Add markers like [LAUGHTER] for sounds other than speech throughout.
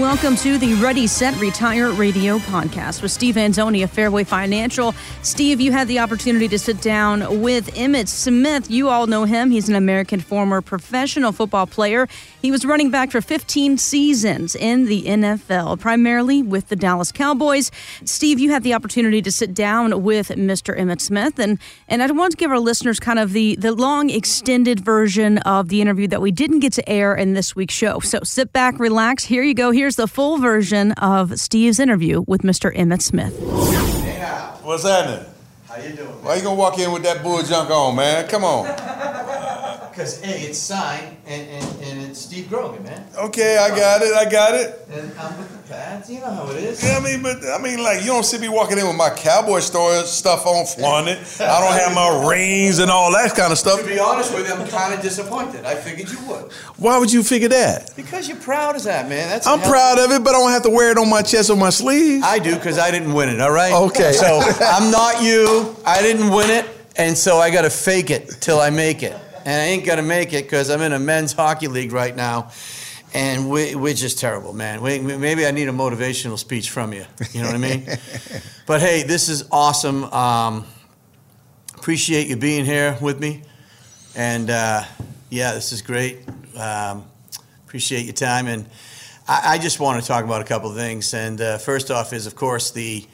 Welcome to the Ready, Set, Retire radio podcast with Steve Anzoni of Fairway Financial. Steve, you had the opportunity to sit down with Emmitt Smith. You all know him. He's an American former professional football player. He was running back for 15 seasons in the NFL, primarily with the Dallas Cowboys. Steve, you had the opportunity to sit down with Mr. Emmitt Smith, and, and I want to give our listeners kind of the, the long, extended version of the interview that we didn't get to air in this week's show. So sit back, relax. Here you go. Here here's the full version of Steve's interview with Mr. Emmitt Smith. What's happening? How you doing? Why you gonna walk in with that bull junk on, man? Come on. [LAUGHS] Because hey, it's signed and, and, and it's Steve Grogan, man. Okay, I got it. I got it. And I'm with the pads. You know how it is. Yeah, I mean, but I mean, like you don't see me walking in with my cowboy store stuff on, flaunting. I don't have my [LAUGHS] rings and all that kind of stuff. To be honest with you, I'm kind of disappointed. I figured you would. Why would you figure that? Because you're proud of that, man. That's I'm proud of it, but I don't have to wear it on my chest or my sleeve. I do because I didn't win it. All right. Okay. So [LAUGHS] I'm not you. I didn't win it, and so I got to fake it till I make it. And I ain't gonna make it because I'm in a men's hockey league right now, and we, we're just terrible, man. We, maybe I need a motivational speech from you. You know what I mean? [LAUGHS] but hey, this is awesome. Um, appreciate you being here with me, and uh, yeah, this is great. Um, appreciate your time, and I, I, just want to talk about a couple of things. And uh, first off is, of course, the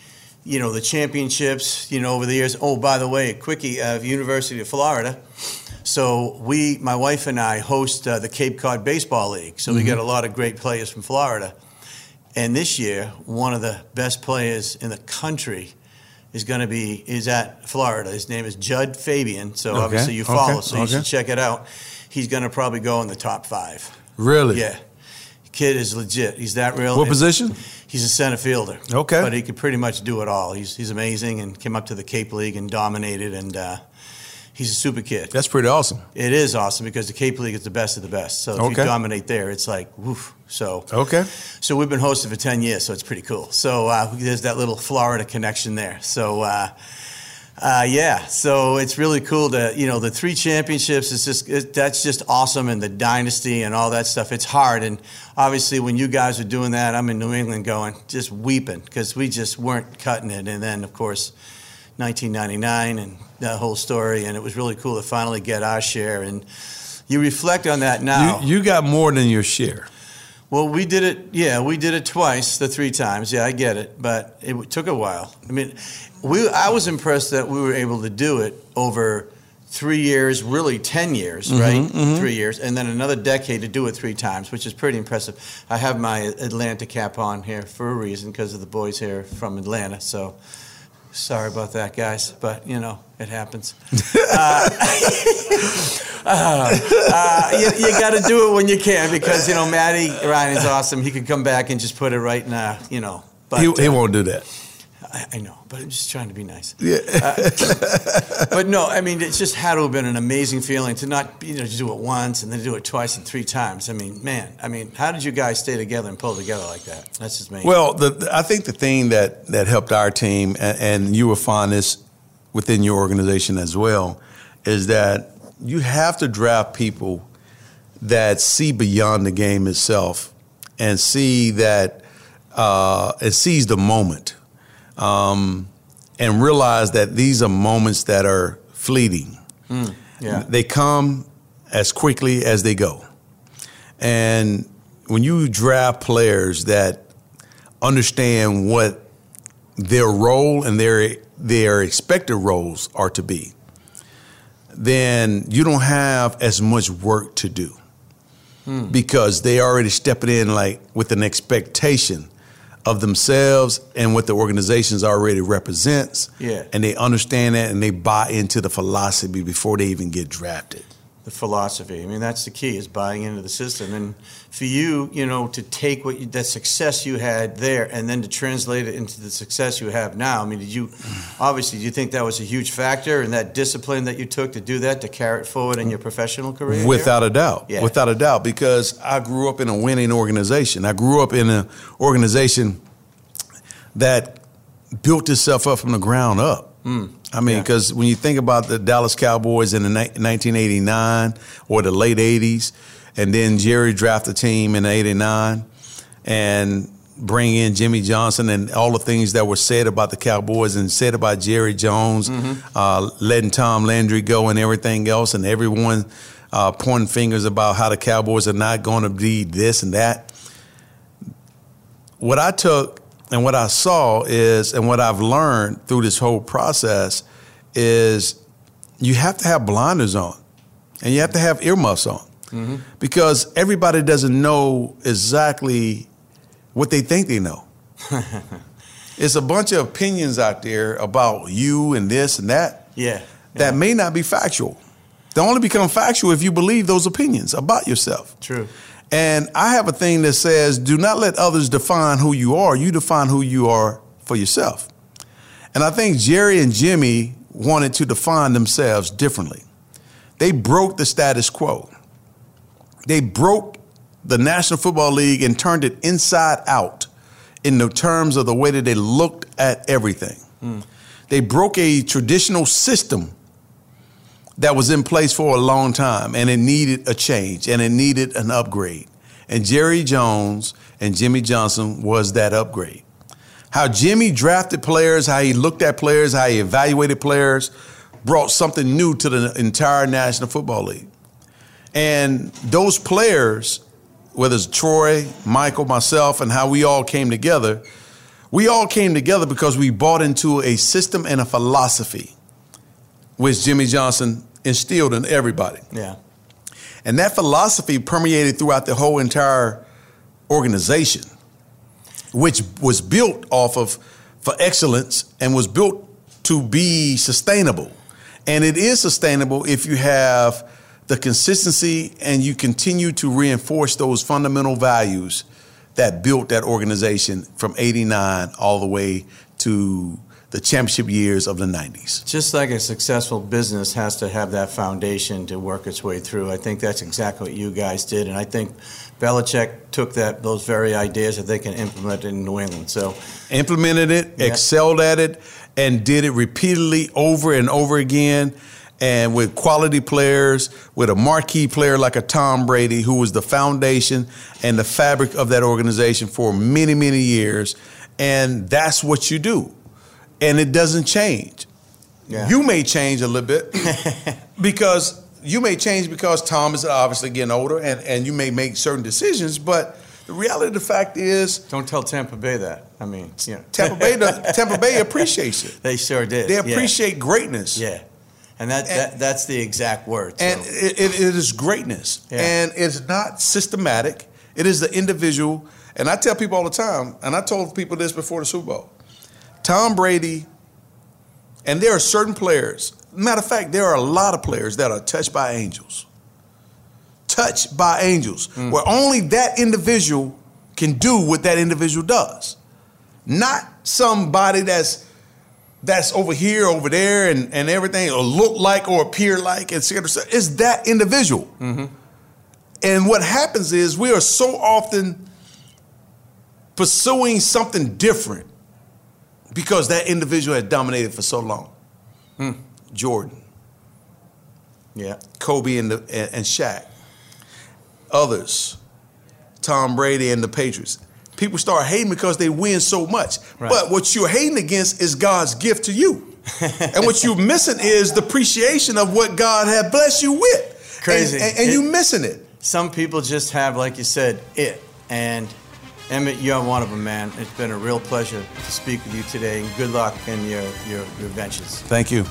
you know the championships. You know, over the years. Oh, by the way, a quickie of University of Florida so we, my wife and I, host uh, the Cape Cod Baseball League. So mm-hmm. we get a lot of great players from Florida. And this year, one of the best players in the country is going to be is at Florida. His name is Jud Fabian. So okay. obviously you follow, okay. so you okay. should check it out. He's going to probably go in the top five. Really? Yeah. Kid is legit. He's that real. What position? He's a center fielder. Okay. But he could pretty much do it all. He's he's amazing and came up to the Cape League and dominated and. Uh, he's a super kid. That's pretty awesome. It is awesome because the Cape League is the best of the best. So if okay. you dominate there, it's like woof. So okay. So we've been hosting for ten years, so it's pretty cool. So uh, there's that little Florida connection there. So. Uh, uh, yeah, so it's really cool to you know the three championships. It's just it, that's just awesome, and the dynasty and all that stuff. It's hard, and obviously when you guys are doing that, I'm in New England going just weeping because we just weren't cutting it. And then of course, 1999 and that whole story, and it was really cool to finally get our share. And you reflect on that now. You, you got more than your share. Well, we did it. Yeah, we did it twice, the three times. Yeah, I get it, but it took a while. I mean, we. I was impressed that we were able to do it over three years, really ten years, mm-hmm, right? Mm-hmm. Three years, and then another decade to do it three times, which is pretty impressive. I have my Atlanta cap on here for a reason because of the boys here from Atlanta. So Sorry about that, guys, but you know it happens. uh, [LAUGHS] uh, uh, you, you got to do it when you can because you know Matty Ryan is awesome. He could come back and just put it right in, a, you know. But, he, he won't do that. I, I, know, but I'm just trying to be nice. Yeah. Uh, [LAUGHS] but no, I mean, it just had to have been an amazing feeling to not, you know, to do it once and then do it twice and three times. I mean, man, I mean, how did you guys stay together and pull together like that? That's just me. Well, the, I think the thing that that helped our team, and, and you will find this within your organization as well, is that you have to draft people that see beyond the game itself and see that uh, and seize the moment um, and realize that these are moments that are fleeting. Mm, yeah. They come as quickly as they go. And when you draft players that understand what their role and their their expected roles are to be, then you don't have as much work to do. Mm. Because they already stepping in like with an expectation of themselves and what the organizations already represents. Yeah. And they understand that and they buy into the philosophy before they even get drafted. Philosophy. I mean, that's the key is buying into the system. And for you, you know, to take what you, that success you had there and then to translate it into the success you have now. I mean, did you obviously do you think that was a huge factor and that discipline that you took to do that to carry it forward in your professional career? Without a doubt. Yeah. Without a doubt because I grew up in a winning organization. I grew up in an organization that built itself up from the ground up. Mm. I mean, because yeah. when you think about the Dallas Cowboys in the ni- 1989 or the late 80s, and then Jerry drafted the team in '89, and bring in Jimmy Johnson and all the things that were said about the Cowboys and said about Jerry Jones, mm-hmm. uh, letting Tom Landry go and everything else, and everyone uh, pointing fingers about how the Cowboys are not going to be this and that. What I took and what I saw is, and what I've learned through this whole process is you have to have blinders on and you have to have earmuffs on mm-hmm. because everybody doesn't know exactly what they think they know. [LAUGHS] it's a bunch of opinions out there about you and this and that. Yeah. That yeah. may not be factual. They only become factual if you believe those opinions about yourself. True. And I have a thing that says do not let others define who you are. You define who you are for yourself. And I think Jerry and Jimmy wanted to define themselves differently. They broke the status quo. They broke the National Football League and turned it inside out in the terms of the way that they looked at everything. Mm. They broke a traditional system that was in place for a long time and it needed a change and it needed an upgrade. And Jerry Jones and Jimmy Johnson was that upgrade. How Jimmy drafted players, how he looked at players, how he evaluated players, brought something new to the entire National Football League. And those players, whether it's Troy, Michael, myself, and how we all came together, we all came together because we bought into a system and a philosophy which Jimmy Johnson instilled in everybody. Yeah. And that philosophy permeated throughout the whole entire organization, which was built off of for excellence and was built to be sustainable. And it is sustainable if you have the consistency and you continue to reinforce those fundamental values that built that organization from 89 all the way to the championship years of the 90s. Just like a successful business has to have that foundation to work its way through. I think that's exactly what you guys did. And I think Belichick took that those very ideas that they can implement in New England. So implemented it, yeah. excelled at it, and did it repeatedly over and over again. And with quality players, with a marquee player like a Tom Brady, who was the foundation and the fabric of that organization for many, many years. And that's what you do and it doesn't change. Yeah. You may change a little bit [LAUGHS] because you may change because Tom is obviously getting older and, and you may make certain decisions, but the reality of the fact is Don't tell Tampa Bay that. I mean, yeah. Tampa Bay Tampa Bay appreciates it. [LAUGHS] They sure did. They appreciate yeah. greatness. Yeah. And that, and, that that's the exact word. So. And it, it is greatness. Yeah. And it's not systematic. It is the individual. And I tell people all the time, and I told people this before the Super Bowl. Tom Brady, and there are certain players. Matter of fact, there are a lot of players that are touched by angels. Touched by angels, mm. where only that individual can do what that individual does. Not somebody that's that's over here, over there, and, and everything, or look like or appear like, etc. It's that individual. Mm-hmm. And what happens is we are so often pursuing something different because that individual had dominated for so long. Hmm. Jordan. Yeah. Kobe and, the, and, and Shaq. Others. Tom Brady and the Patriots. People start hating because they win so much. Right. But what you're hating against is God's gift to you. [LAUGHS] and what you're missing is the appreciation of what God had blessed you with. Crazy. And, and, and you're missing it. Some people just have, like you said, it. And Emmitt, you're one of them, man. It's been a real pleasure to speak with you today. And good luck in your, your, your ventures. Thank you.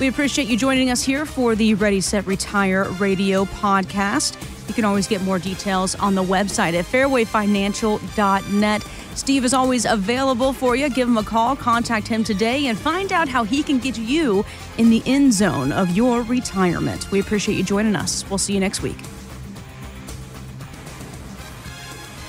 We appreciate you joining us here for the Ready, Set, Retire radio podcast. You can always get more details on the website at fairwayfinancial.net. Steve is always available for you. Give him a call, contact him today, and find out how he can get you in the end zone of your retirement. We appreciate you joining us. We'll see you next week.